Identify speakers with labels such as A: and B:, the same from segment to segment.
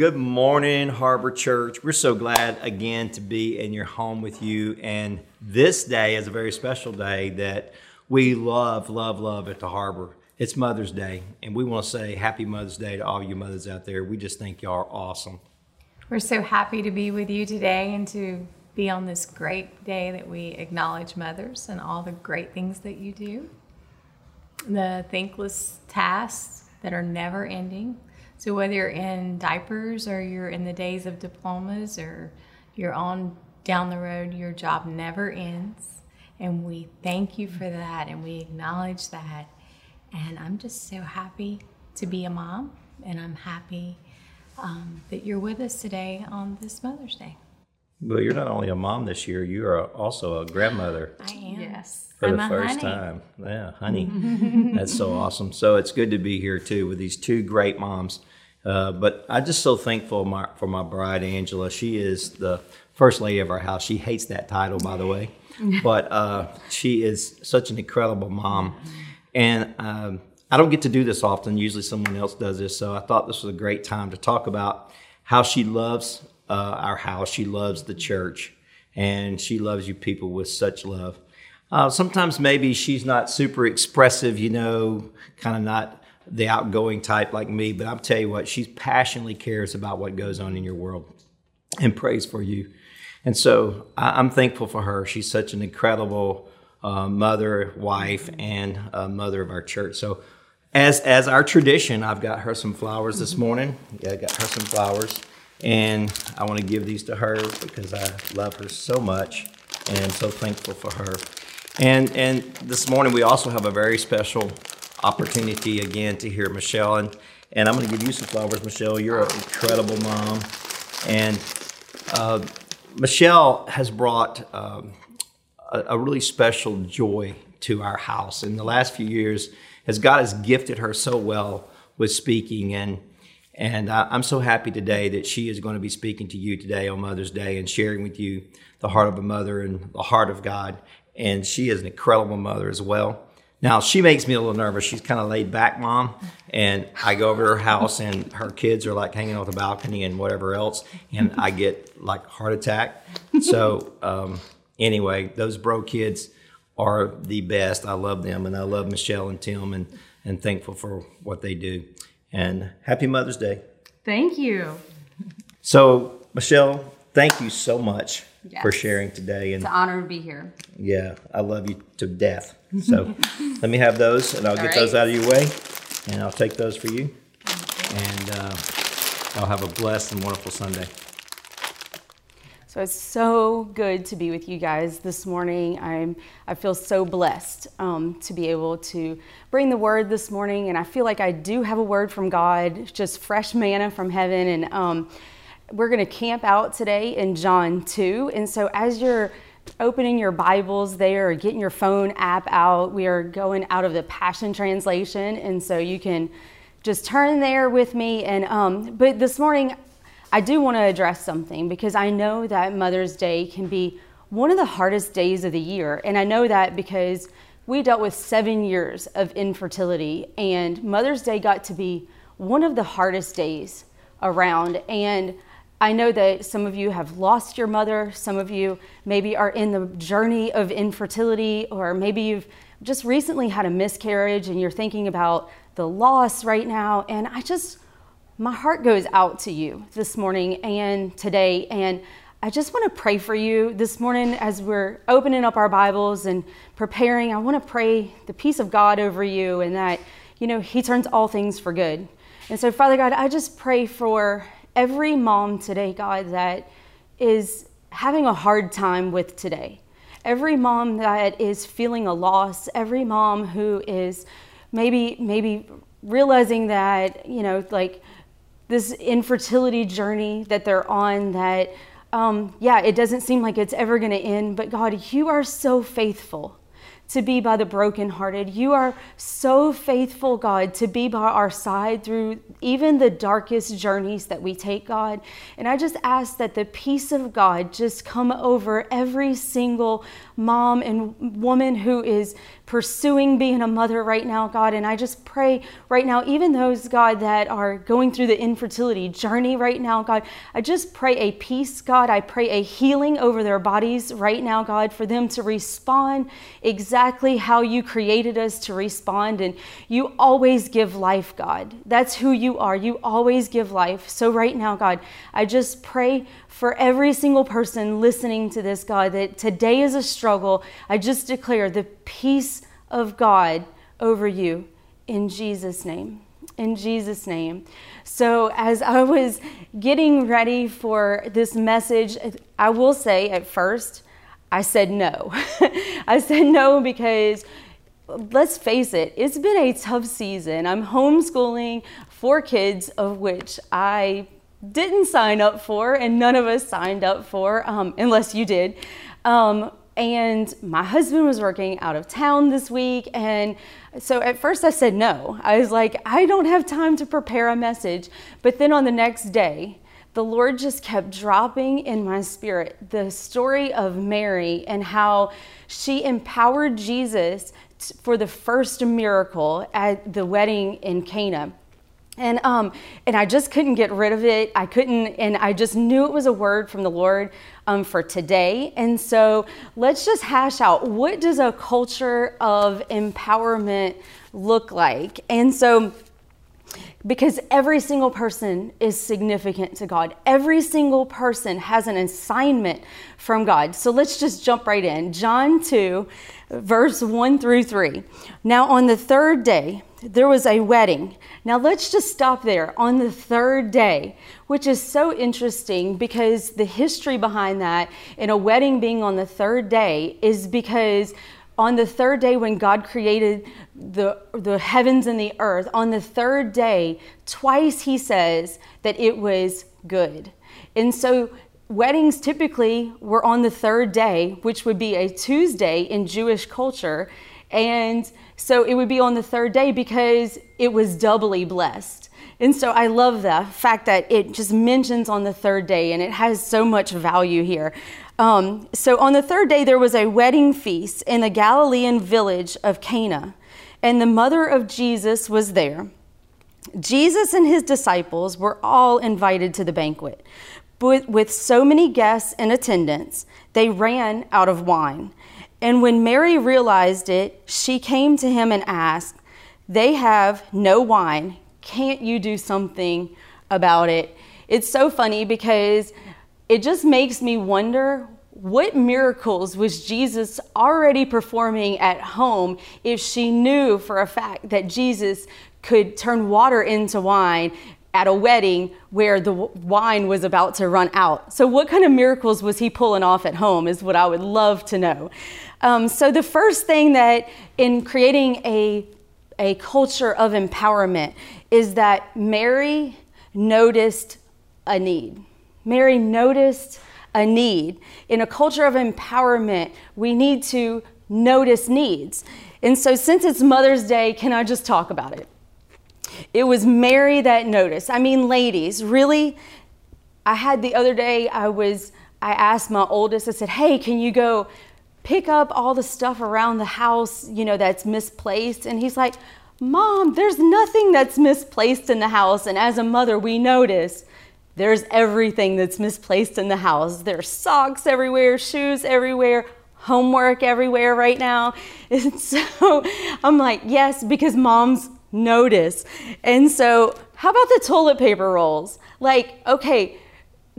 A: good morning, Harbor Church. We're so glad again to be in your home with you. And this day is a very special day that we love, love, love at the Harbor. It's Mother's Day, and we want to say Happy Mother's Day to all you mothers out there. We just think y'all are awesome.
B: We're so happy to be with you today and to be on this great day that we acknowledge mothers and all the great things that you do, the thankless tasks that are never ending so whether you're in diapers or you're in the days of diplomas or you're on down the road, your job never ends. And we thank you for that and we acknowledge that. And I'm just so happy to be a mom and I'm happy um, that you're with us today on this Mother's Day.
A: Well, you're not only a mom this year, you are also a grandmother.
B: I am.
C: Yes.
A: For
B: I'm
A: the
B: a
A: first
B: honey.
A: time. Yeah, honey. That's so awesome. So it's good to be here too with these two great moms. Uh, but I'm just so thankful my, for my bride, Angela. She is the first lady of our house. She hates that title, by the way. But uh, she is such an incredible mom. And um, I don't get to do this often. Usually someone else does this. So I thought this was a great time to talk about how she loves uh, our house. She loves the church. And she loves you people with such love. Uh, sometimes maybe she's not super expressive, you know, kind of not the outgoing type like me, but I'll tell you what, she passionately cares about what goes on in your world and prays for you. And so I, I'm thankful for her. She's such an incredible uh, mother, wife, and uh, mother of our church. So, as as our tradition, I've got her some flowers this morning. Yeah, I got her some flowers, and I want to give these to her because I love her so much, and I'm so thankful for her. And and this morning we also have a very special opportunity again to hear Michelle and and I'm going to give you some flowers, Michelle. You're an incredible mom, and uh, Michelle has brought um, a, a really special joy to our house in the last few years. As God has gifted her so well with speaking, and and I, I'm so happy today that she is going to be speaking to you today on Mother's Day and sharing with you the heart of a mother and the heart of God. And she is an incredible mother as well. Now she makes me a little nervous. She's kind of laid back, mom, and I go over to her house and her kids are like hanging on the balcony and whatever else, and I get like heart attack. So um, anyway, those bro kids are the best. I love them, and I love Michelle and Tim, and and thankful for what they do. And happy Mother's Day.
C: Thank you.
A: So Michelle, thank you so much for sharing today, and
C: It's an honor to be here.
A: yeah, I love you to death. So let me have those, and I'll get
C: All
A: those out of your way, and I'll take those for you. And uh, I'll have a blessed and wonderful Sunday.
D: So it's so good to be with you guys this morning. I'm I feel so blessed um, to be able to bring the word this morning, and I feel like I do have a word from God, just fresh manna from heaven. And um, we're going to camp out today in John two. And so as you're opening your Bibles there or getting your phone app out, we are going out of the Passion Translation, and so you can just turn there with me. And um, but this morning. I do want to address something because I know that Mother's Day can be one of the hardest days of the year. And I know that because we dealt with seven years of infertility, and Mother's Day got to be one of the hardest days around. And I know that some of you have lost your mother, some of you maybe are in the journey of infertility, or maybe you've just recently had a miscarriage and you're thinking about the loss right now. And I just my heart goes out to you this morning and today. And I just want to pray for you this morning as we're opening up our Bibles and preparing. I want to pray the peace of God over you and that, you know, He turns all things for good. And so, Father God, I just pray for every mom today, God, that is having a hard time with today. Every mom that is feeling a loss, every mom who is maybe maybe realizing that, you know, like this infertility journey that they're on that um, yeah it doesn't seem like it's ever going to end but god you are so faithful to be by the brokenhearted. You are so faithful, God, to be by our side through even the darkest journeys that we take, God. And I just ask that the peace of God just come over every single mom and woman who is pursuing being a mother right now, God. And I just pray right now, even those, God, that are going through the infertility journey right now, God, I just pray a peace, God. I pray a healing over their bodies right now, God, for them to respond exactly how you created us to respond. And you always give life, God. That's who you are. You always give life. So right now, God, I just pray for every single person listening to this, God, that today is a struggle. I just declare the peace of God over you in Jesus' name. In Jesus' name. So, as I was getting ready for this message, I will say at first, I said no. I said no because let's face it, it's been a tough season. I'm homeschooling four kids, of which I didn't sign up for, and none of us signed up for, um, unless you did. Um, and my husband was working out of town this week. And so at first I said no. I was like, I don't have time to prepare a message. But then on the next day, the Lord just kept dropping in my spirit the story of Mary and how she empowered Jesus for the first miracle at the wedding in Cana. And, um, and I just couldn't get rid of it. I couldn't, and I just knew it was a word from the Lord um, for today. And so let's just hash out what does a culture of empowerment look like? And so, because every single person is significant to God. Every single person has an assignment from God. So let's just jump right in. John 2, verse 1 through 3. Now, on the third day, there was a wedding. Now, let's just stop there on the third day, which is so interesting because the history behind that in a wedding being on the third day is because on the third day when God created the, the heavens and the earth, on the third day, twice he says that it was good. And so weddings typically were on the third day, which would be a Tuesday in Jewish culture. And so it would be on the third day because it was doubly blessed. And so I love the fact that it just mentions on the third day and it has so much value here. Um, so on the third day, there was a wedding feast in the Galilean village of Cana, and the mother of Jesus was there. Jesus and his disciples were all invited to the banquet. But with so many guests in attendance, they ran out of wine. And when Mary realized it, she came to him and asked, They have no wine. Can't you do something about it? It's so funny because it just makes me wonder what miracles was Jesus already performing at home if she knew for a fact that Jesus could turn water into wine at a wedding where the wine was about to run out. So, what kind of miracles was he pulling off at home is what I would love to know. Um, so, the first thing that in creating a, a culture of empowerment is that Mary noticed a need. Mary noticed a need. In a culture of empowerment, we need to notice needs. And so, since it's Mother's Day, can I just talk about it? It was Mary that noticed. I mean, ladies, really, I had the other day, I was, I asked my oldest, I said, hey, can you go pick up all the stuff around the house, you know, that's misplaced? And he's like, Mom, there's nothing that's misplaced in the house. And as a mother, we notice there's everything that's misplaced in the house. There's socks everywhere, shoes everywhere, homework everywhere right now. And so I'm like, yes, because moms notice. And so, how about the toilet paper rolls? Like, okay,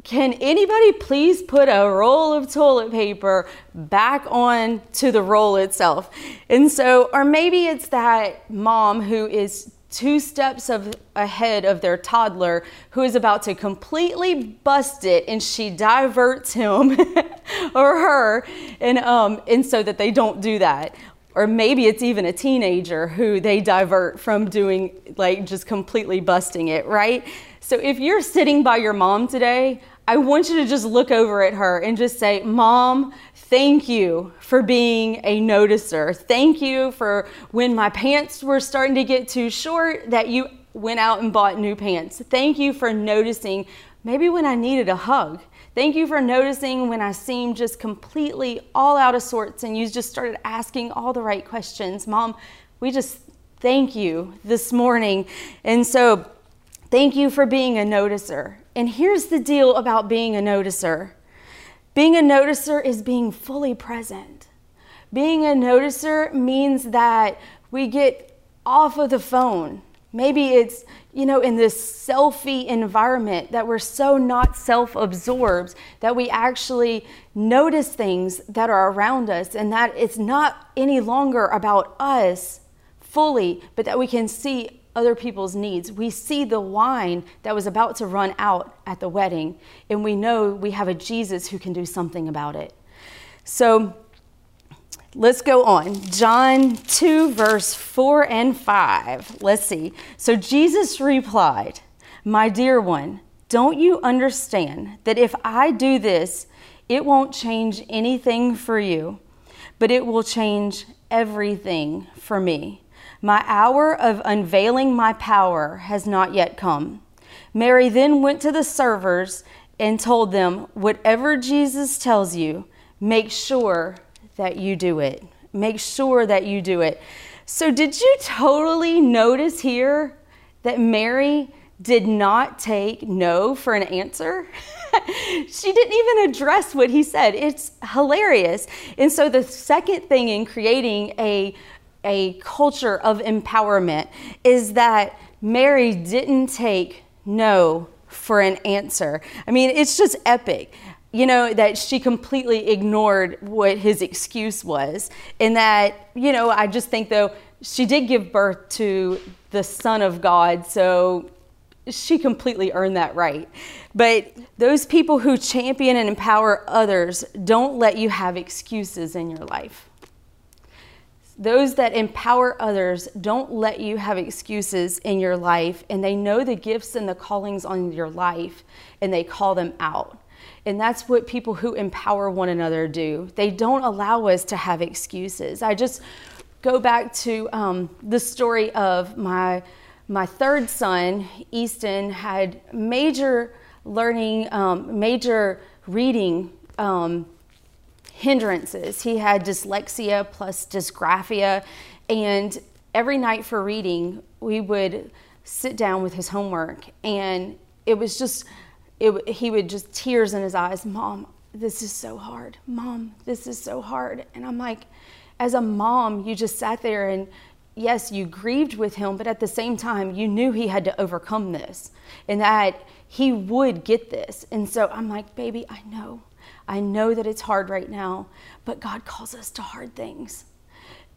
D: can anybody please put a roll of toilet paper back on to the roll itself? And so, or maybe it's that mom who is two steps of ahead of their toddler who is about to completely bust it and she diverts him or her and um and so that they don't do that or maybe it's even a teenager who they divert from doing like just completely busting it, right? So if you're sitting by your mom today, I want you to just look over at her and just say, Mom, thank you for being a noticer. Thank you for when my pants were starting to get too short that you went out and bought new pants. Thank you for noticing maybe when I needed a hug. Thank you for noticing when I seemed just completely all out of sorts and you just started asking all the right questions. Mom, we just thank you this morning. And so, thank you for being a noticer. And here's the deal about being a noticer being a noticer is being fully present. Being a noticer means that we get off of the phone. Maybe it's, you know, in this selfie environment that we're so not self absorbed that we actually notice things that are around us and that it's not any longer about us fully, but that we can see other people's needs. We see the wine that was about to run out at the wedding, and we know we have a Jesus who can do something about it. So let's go on. John 2, verse 4 and 5. Let's see. So Jesus replied, My dear one, don't you understand that if I do this, it won't change anything for you, but it will change everything for me. My hour of unveiling my power has not yet come. Mary then went to the servers and told them, Whatever Jesus tells you, make sure that you do it. Make sure that you do it. So, did you totally notice here that Mary did not take no for an answer? she didn't even address what he said. It's hilarious. And so, the second thing in creating a a culture of empowerment is that Mary didn't take no for an answer. I mean, it's just epic. You know, that she completely ignored what his excuse was. And that, you know, I just think though, she did give birth to the Son of God, so she completely earned that right. But those people who champion and empower others don't let you have excuses in your life. Those that empower others don't let you have excuses in your life, and they know the gifts and the callings on your life, and they call them out. And that's what people who empower one another do. They don't allow us to have excuses. I just go back to um, the story of my my third son, Easton, had major learning, um, major reading um, hindrances. He had dyslexia plus dysgraphia, and every night for reading, we would sit down with his homework, and it was just, it, he would just tears in his eyes, Mom, this is so hard. Mom, this is so hard. And I'm like, as a mom, you just sat there and yes, you grieved with him, but at the same time, you knew he had to overcome this and that he would get this. And so I'm like, baby, I know. I know that it's hard right now, but God calls us to hard things.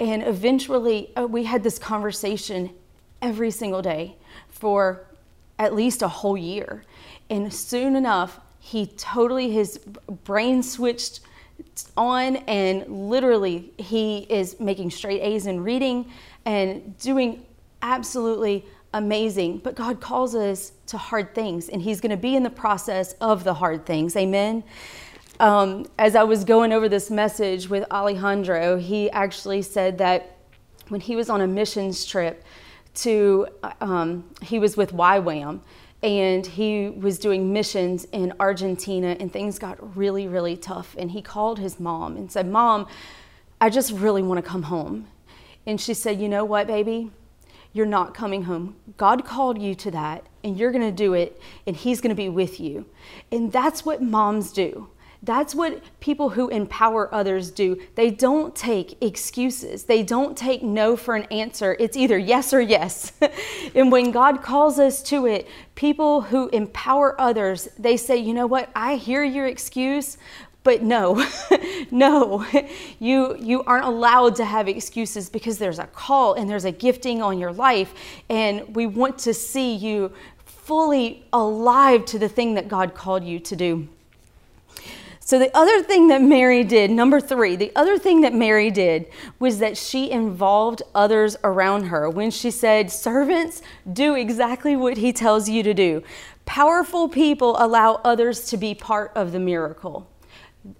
D: And eventually, uh, we had this conversation every single day for at least a whole year. And soon enough, he totally, his brain switched on, and literally, he is making straight A's in reading and doing absolutely amazing. But God calls us to hard things, and He's going to be in the process of the hard things. Amen um, as I was going over this message with Alejandro, he actually said that when he was on a missions trip to, um, he was with YWAM and he was doing missions in Argentina and things got really, really tough. And he called his mom and said, Mom, I just really want to come home. And she said, You know what, baby? You're not coming home. God called you to that, and you're going to do it, and He's going to be with you. And that's what moms do. That's what people who empower others do. They don't take excuses. They don't take no for an answer. It's either yes or yes. and when God calls us to it, people who empower others, they say, "You know what? I hear your excuse, but no. no. You you aren't allowed to have excuses because there's a call and there's a gifting on your life and we want to see you fully alive to the thing that God called you to do." So, the other thing that Mary did, number three, the other thing that Mary did was that she involved others around her when she said, Servants, do exactly what he tells you to do. Powerful people allow others to be part of the miracle.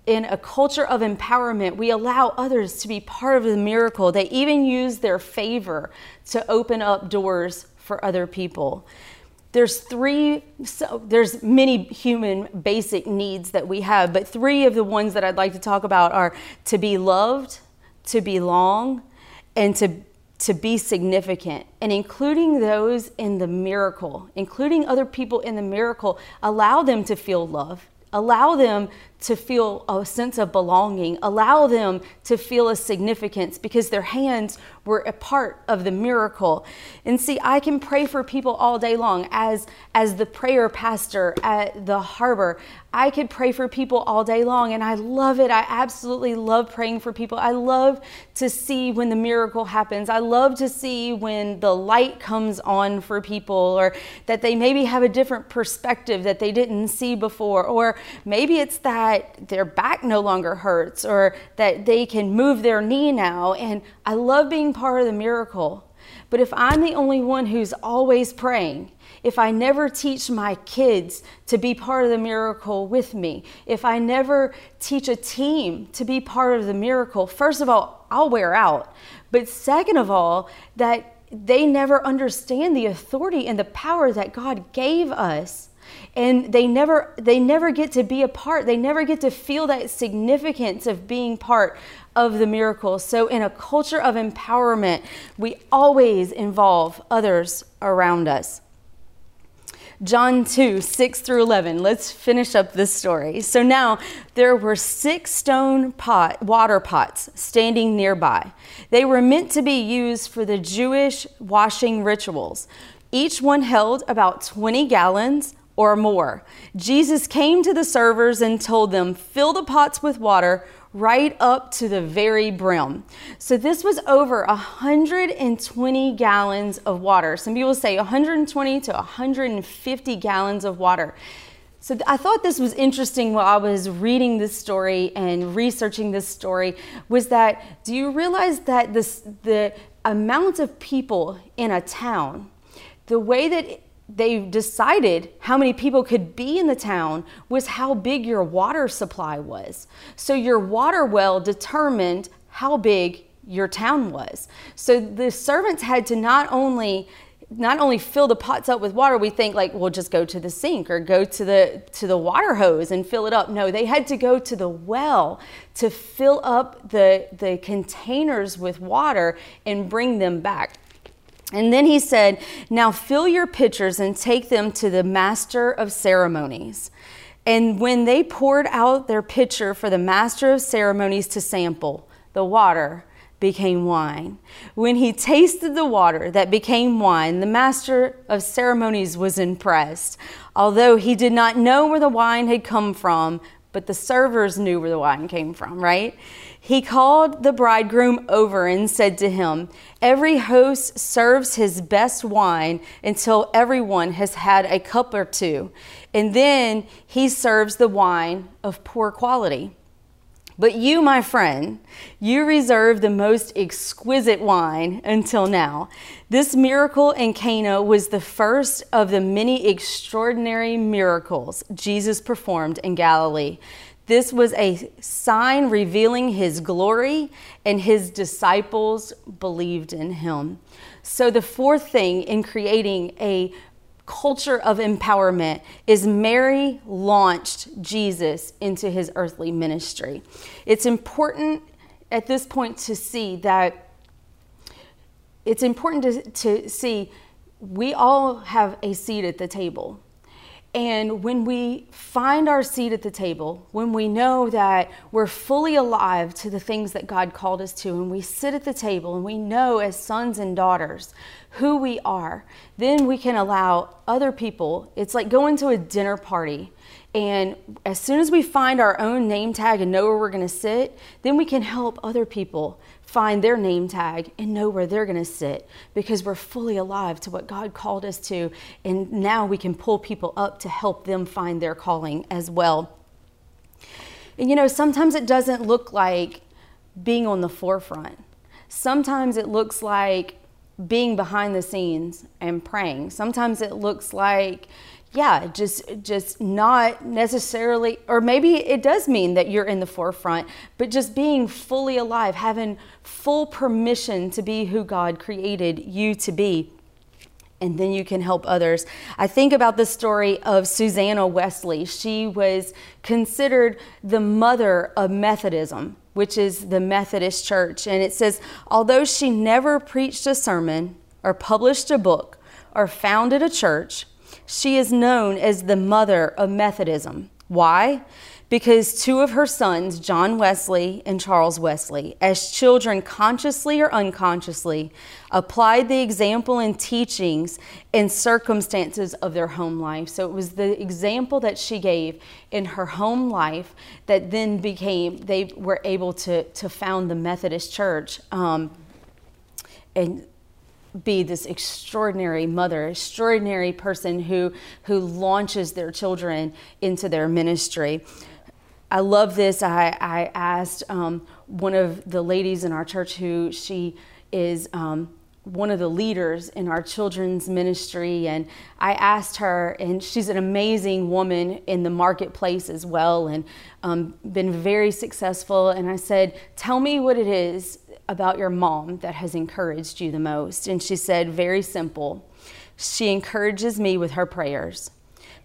D: In a culture of empowerment, we allow others to be part of the miracle. They even use their favor to open up doors for other people there's three so there's many human basic needs that we have but three of the ones that i'd like to talk about are to be loved to belong and to to be significant. And including those in the miracle including other people in the miracle allow them to feel love allow them to feel a sense of belonging allow them to feel a significance because their hands were a part of the miracle. And see, I can pray for people all day long as as the prayer pastor at the harbor. I could pray for people all day long and I love it. I absolutely love praying for people. I love to see when the miracle happens. I love to see when the light comes on for people or that they maybe have a different perspective that they didn't see before or maybe it's that their back no longer hurts or that they can move their knee now and I love being part of the miracle. But if I'm the only one who's always praying, if I never teach my kids to be part of the miracle with me, if I never teach a team to be part of the miracle, first of all, I'll wear out. But second of all, that they never understand the authority and the power that God gave us and they never they never get to be a part they never get to feel that significance of being part of the miracle. So, in a culture of empowerment, we always involve others around us. John 2, 6 through 11. Let's finish up this story. So now there were six stone pot, water pots standing nearby. They were meant to be used for the Jewish washing rituals. Each one held about 20 gallons or more. Jesus came to the servers and told them, Fill the pots with water right up to the very brim. So this was over 120 gallons of water. Some people say 120 to 150 gallons of water. So I thought this was interesting while I was reading this story and researching this story was that do you realize that this the amount of people in a town the way that they decided how many people could be in the town was how big your water supply was. So your water well determined how big your town was. So the servants had to not only not only fill the pots up with water we think like we'll just go to the sink or go to the to the water hose and fill it up no they had to go to the well to fill up the the containers with water and bring them back and then he said, Now fill your pitchers and take them to the master of ceremonies. And when they poured out their pitcher for the master of ceremonies to sample, the water became wine. When he tasted the water that became wine, the master of ceremonies was impressed. Although he did not know where the wine had come from, but the servers knew where the wine came from, right? He called the bridegroom over and said to him, Every host serves his best wine until everyone has had a cup or two, and then he serves the wine of poor quality. But you, my friend, you reserve the most exquisite wine until now. This miracle in Cana was the first of the many extraordinary miracles Jesus performed in Galilee. This was a sign revealing his glory, and his disciples believed in him. So, the fourth thing in creating a culture of empowerment is Mary launched Jesus into his earthly ministry. It's important at this point to see that it's important to, to see we all have a seat at the table. And when we find our seat at the table, when we know that we're fully alive to the things that God called us to, and we sit at the table and we know as sons and daughters who we are, then we can allow other people. It's like going to a dinner party. And as soon as we find our own name tag and know where we're going to sit, then we can help other people find their name tag and know where they're going to sit because we're fully alive to what God called us to. And now we can pull people up to help them find their calling as well. And you know, sometimes it doesn't look like being on the forefront. Sometimes it looks like being behind the scenes and praying. Sometimes it looks like yeah, just just not necessarily or maybe it does mean that you're in the forefront, but just being fully alive, having full permission to be who God created you to be. And then you can help others. I think about the story of Susanna Wesley. She was considered the mother of Methodism, which is the Methodist Church. And it says, although she never preached a sermon or published a book or founded a church, she is known as the mother of Methodism. Why? Because two of her sons, John Wesley and Charles Wesley, as children consciously or unconsciously, applied the example and teachings and circumstances of their home life. So it was the example that she gave in her home life that then became, they were able to, to found the Methodist Church. Um, and be this extraordinary mother, extraordinary person who who launches their children into their ministry. I love this. I, I asked um, one of the ladies in our church who she is um, one of the leaders in our children's ministry, and I asked her, and she's an amazing woman in the marketplace as well, and um, been very successful. And I said, "Tell me what it is about your mom that has encouraged you the most? And she said, Very simple. She encourages me with her prayers.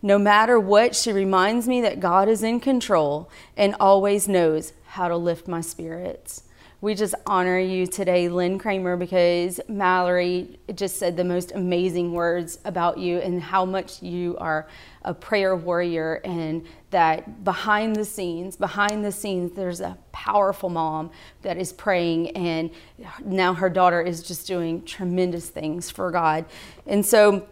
D: No matter what, she reminds me that God is in control and always knows how to lift my spirits. We just honor you today, Lynn Kramer, because Mallory just said the most amazing words about you and how much you are a prayer warrior, and that behind the scenes, behind the scenes, there's a powerful mom that is praying, and now her daughter is just doing tremendous things for God. And so,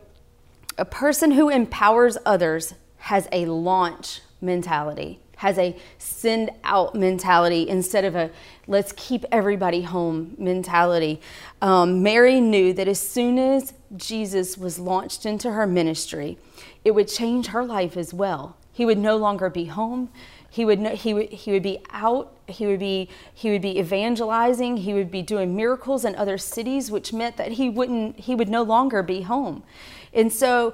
D: a person who empowers others has a launch mentality has a send out mentality instead of a let's keep everybody home mentality. Um, Mary knew that as soon as Jesus was launched into her ministry, it would change her life as well. He would no longer be home. He would, no, he would he would be out. He would be he would be evangelizing. He would be doing miracles in other cities, which meant that he wouldn't he would no longer be home. And so,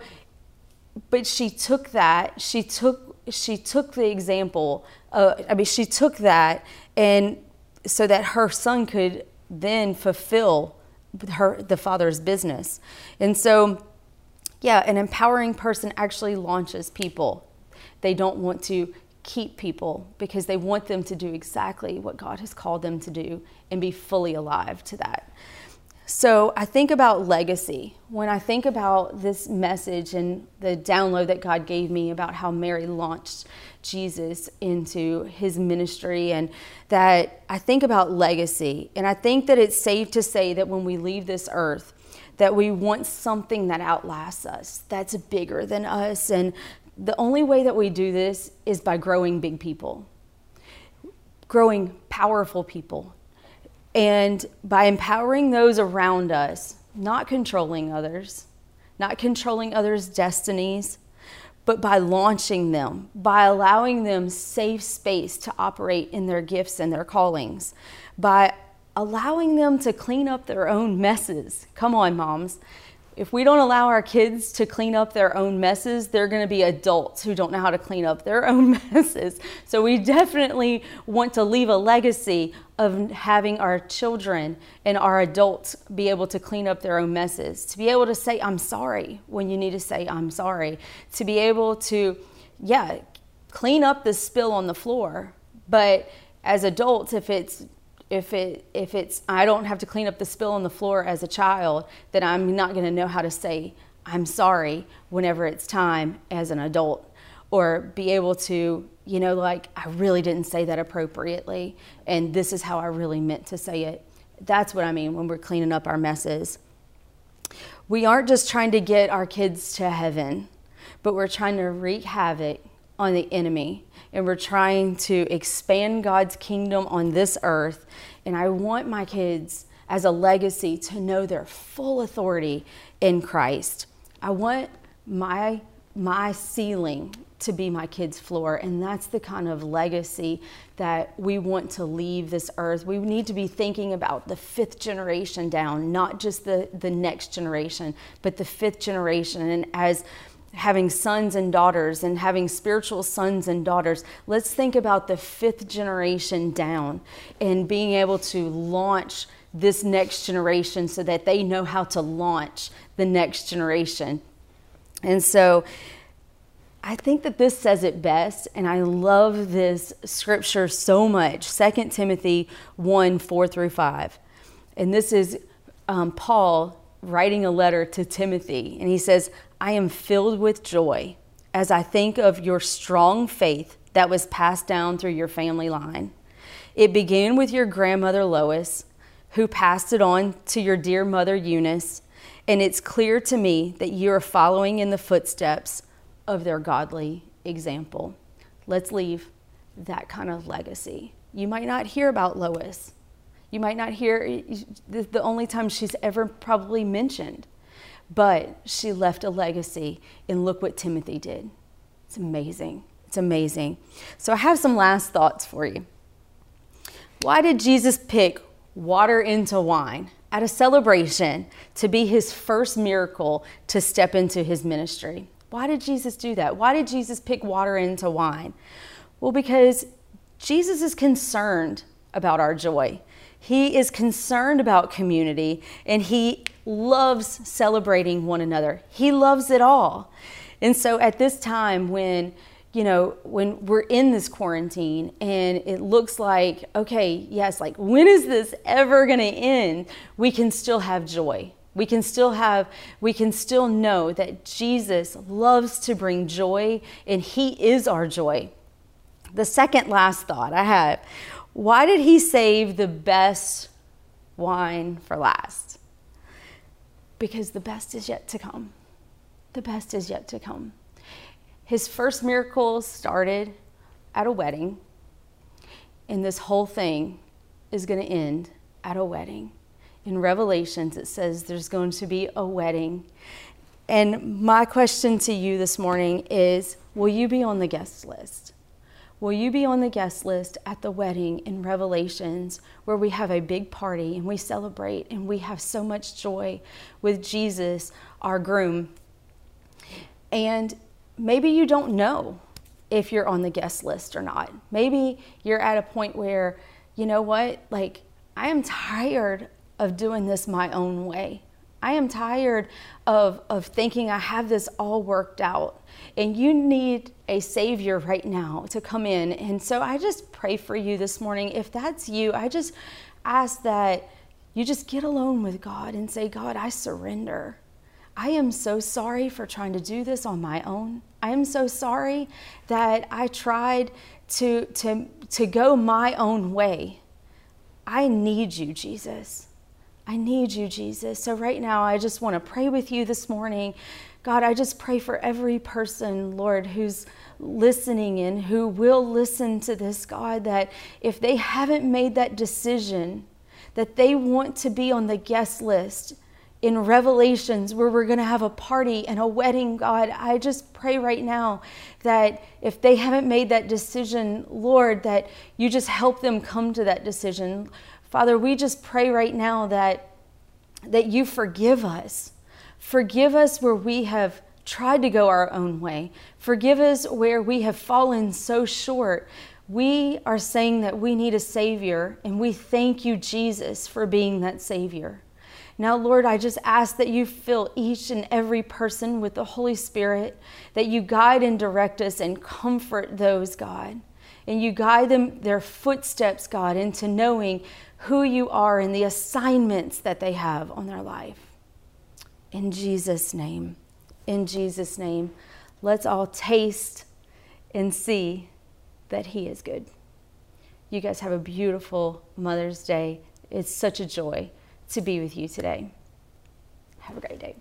D: but she took that. She took she took the example, uh, I mean, she took that and so that her son could then fulfill her the father's business. And so, yeah, an empowering person actually launches people. They don't want to keep people because they want them to do exactly what God has called them to do and be fully alive to that. So I think about legacy. When I think about this message and the download that God gave me about how Mary launched Jesus into his ministry, and that I think about legacy. And I think that it's safe to say that when we leave this earth, that we want something that outlasts us, that's bigger than us. And the only way that we do this is by growing big people, growing powerful people, and by empowering those around us, not controlling others, not controlling others' destinies, but by launching them, by allowing them safe space to operate in their gifts and their callings, by allowing them to clean up their own messes. Come on, moms if we don't allow our kids to clean up their own messes, they're going to be adults who don't know how to clean up their own messes. So we definitely want to leave a legacy of having our children and our adults be able to clean up their own messes, to be able to say, I'm sorry when you need to say, I'm sorry, to be able to, yeah, clean up the spill on the floor. But as adults, if it's if it if it's I don't have to clean up the spill on the floor as a child, then I'm not going to know how to say I'm sorry whenever it's time as an adult or be able to, you know, like I really didn't say that appropriately and this is how I really meant to say it. That's what I mean when we're cleaning up our messes. We aren't just trying to get our kids to heaven, but we're trying to wreak havoc on the enemy and we're trying to expand God's kingdom on this earth. And I want my kids as a legacy to know their full authority in Christ. I want my my ceiling to be my kids' floor. And that's the kind of legacy that we want to leave this earth. We need to be thinking about the fifth generation down, not just the, the next generation, but the fifth generation. And as having sons and daughters and having spiritual sons and daughters. Let's think about the fifth generation down and being able to launch this next generation so that they know how to launch the next generation. And so I think that this says it best, and I love this scripture so much 2 Timothy 1 4 through 5. And this is um, Paul writing a letter to Timothy, and he says, I am filled with joy as I think of your strong faith that was passed down through your family line. It began with your grandmother Lois, who passed it on to your dear mother Eunice, and it's clear to me that you are following in the footsteps of their godly example. Let's leave that kind of legacy. You might not hear about Lois. You might not hear the only time she's ever probably mentioned, but she left a legacy, and look what Timothy did. It's amazing. It's amazing. So, I have some last thoughts for you. Why did Jesus pick water into wine at a celebration to be his first miracle to step into his ministry? Why did Jesus do that? Why did Jesus pick water into wine? Well, because Jesus is concerned about our joy. He is concerned about community and he loves celebrating one another. He loves it all. And so at this time when you know, when we're in this quarantine and it looks like, okay, yes, like when is this ever going to end? We can still have joy. We can still have, we can still know that Jesus loves to bring joy and He is our joy. The second last thought I have why did He save the best wine for last? Because the best is yet to come. The best is yet to come. His first miracle started at a wedding, and this whole thing is going to end at a wedding in Revelations, it says there's going to be a wedding. And my question to you this morning is Will you be on the guest list? Will you be on the guest list at the wedding in Revelations where we have a big party and we celebrate and we have so much joy with Jesus, our groom? And maybe you don't know if you're on the guest list or not. Maybe you're at a point where, you know what, like, I am tired of doing this my own way. I am tired of, of thinking I have this all worked out. And you need a Savior right now to come in. And so I just pray for you this morning. If that's you, I just ask that you just get alone with God and say, God, I surrender. I am so sorry for trying to do this on my own. I am so sorry that I tried to, to, to go my own way. I need you, Jesus. I need you, Jesus. So, right now, I just want to pray with you this morning. God, I just pray for every person, Lord, who's listening and who will listen to this, God, that if they haven't made that decision, that they want to be on the guest list in Revelations where we're going to have a party and a wedding, God, I just pray right now that if they haven't made that decision, Lord, that you just help them come to that decision. Father, we just pray right now that, that you forgive us. Forgive us where we have tried to go our own way. Forgive us where we have fallen so short. We are saying that we need a Savior, and we thank you, Jesus, for being that Savior. Now, Lord, I just ask that you fill each and every person with the Holy Spirit, that you guide and direct us and comfort those, God. And you guide them, their footsteps, God, into knowing who you are and the assignments that they have on their life. In Jesus' name, in Jesus' name, let's all taste and see that He is good. You guys have a beautiful Mother's Day. It's such a joy to be with you today. Have a great day.